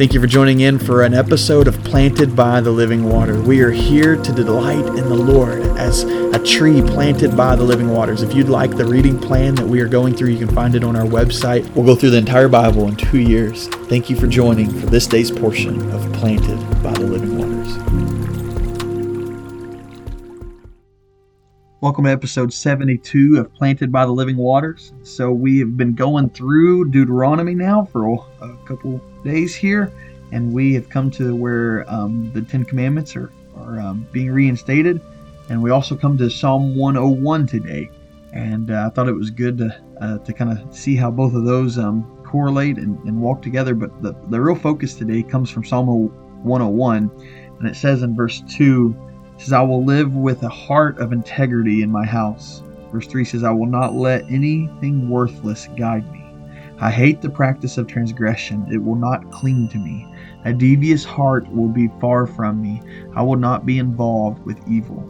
Thank you for joining in for an episode of Planted by the Living Water. We are here to delight in the Lord as a tree planted by the living waters. If you'd like the reading plan that we are going through, you can find it on our website. We'll go through the entire Bible in two years. Thank you for joining for this day's portion of Planted by the Living Waters. Welcome to episode 72 of Planted by the Living Waters. So, we have been going through Deuteronomy now for a couple days here, and we have come to where um, the Ten Commandments are, are um, being reinstated. And we also come to Psalm 101 today. And uh, I thought it was good to, uh, to kind of see how both of those um, correlate and, and walk together. But the, the real focus today comes from Psalm 101. And it says in verse 2, says, I will live with a heart of integrity in my house. Verse 3 says, I will not let anything worthless guide me. I hate the practice of transgression. It will not cling to me. A devious heart will be far from me. I will not be involved with evil.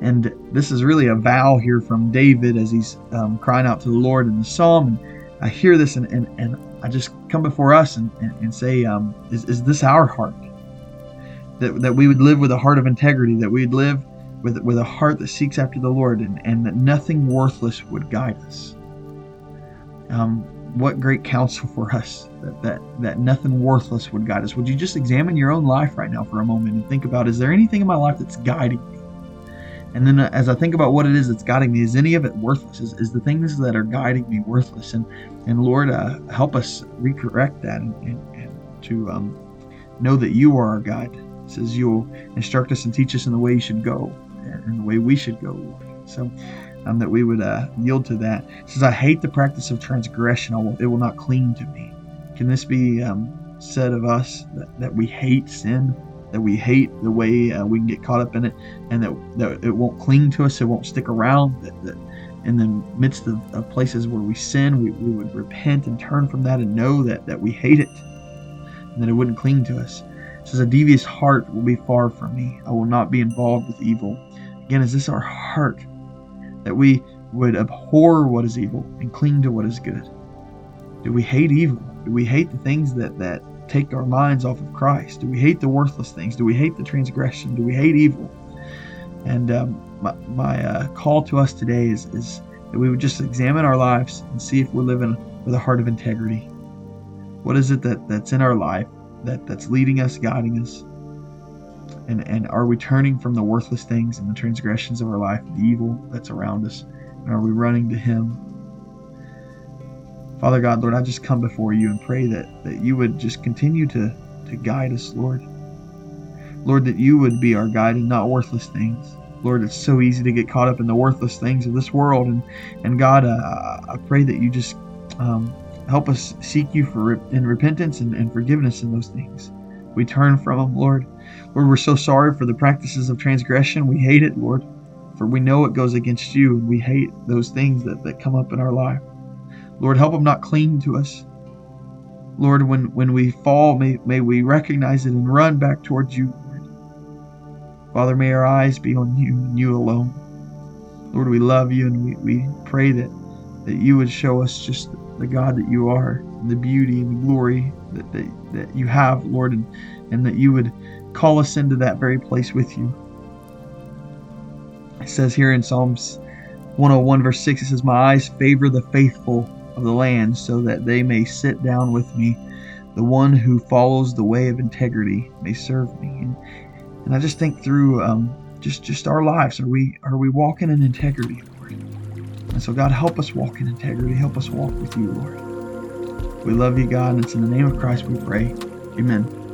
And this is really a vow here from David as he's um, crying out to the Lord in the psalm. And I hear this and, and, and I just come before us and, and, and say, um, is, is this our heart? That, that we would live with a heart of integrity, that we'd live with, with a heart that seeks after the Lord, and, and that nothing worthless would guide us. Um, what great counsel for us that, that that nothing worthless would guide us. Would you just examine your own life right now for a moment and think about is there anything in my life that's guiding me? And then uh, as i think about what it is that's guiding me is any of it worthless? Is, is the things that are guiding me worthless? And and lord uh, help us recorrect that and, and, and to um, know that you are our guide. It says you'll instruct us and teach us in the way you should go and the way we should go so um, that we would uh, yield to that. It says, I hate the practice of transgression, it will not cling to me. Can this be um, said of us that, that we hate sin, that we hate the way uh, we can get caught up in it, and that, that it won't cling to us, it won't stick around, that, that in the midst of, of places where we sin, we, we would repent and turn from that and know that, that we hate it, and that it wouldn't cling to us. It says, A devious heart will be far from me. I will not be involved with evil. Again, is this our heart? That we would abhor what is evil and cling to what is good? Do we hate evil? Do we hate the things that, that take our minds off of Christ? Do we hate the worthless things? Do we hate the transgression? Do we hate evil? And um, my, my uh, call to us today is, is that we would just examine our lives and see if we're living with a heart of integrity. What is it that, that's in our life that, that's leading us, guiding us? And, and are we turning from the worthless things and the transgressions of our life, the evil that's around us? And are we running to Him? Father God, Lord, I just come before you and pray that, that you would just continue to, to guide us, Lord. Lord, that you would be our guide and not worthless things. Lord, it's so easy to get caught up in the worthless things of this world. And, and God, uh, I pray that you just um, help us seek you for in repentance and, and forgiveness in those things. We turn from them, Lord. Lord, we're so sorry for the practices of transgression. We hate it, Lord, for we know it goes against you, and we hate those things that, that come up in our life. Lord, help them not cling to us. Lord, when, when we fall, may, may we recognize it and run back towards you. Father, may our eyes be on you and you alone. Lord, we love you and we, we pray that, that you would show us just the God that you are, the beauty and the glory that, that, that you have, Lord, and, and that you would call us into that very place with you. It says here in Psalms 101, verse 6, it says, My eyes favor the faithful of the land so that they may sit down with me. The one who follows the way of integrity may serve me. And, and I just think through um, just just our lives. Are we are we walking in integrity? And so God, help us walk in integrity. Help us walk with you, Lord. We love you, God, and it's in the name of Christ we pray. Amen.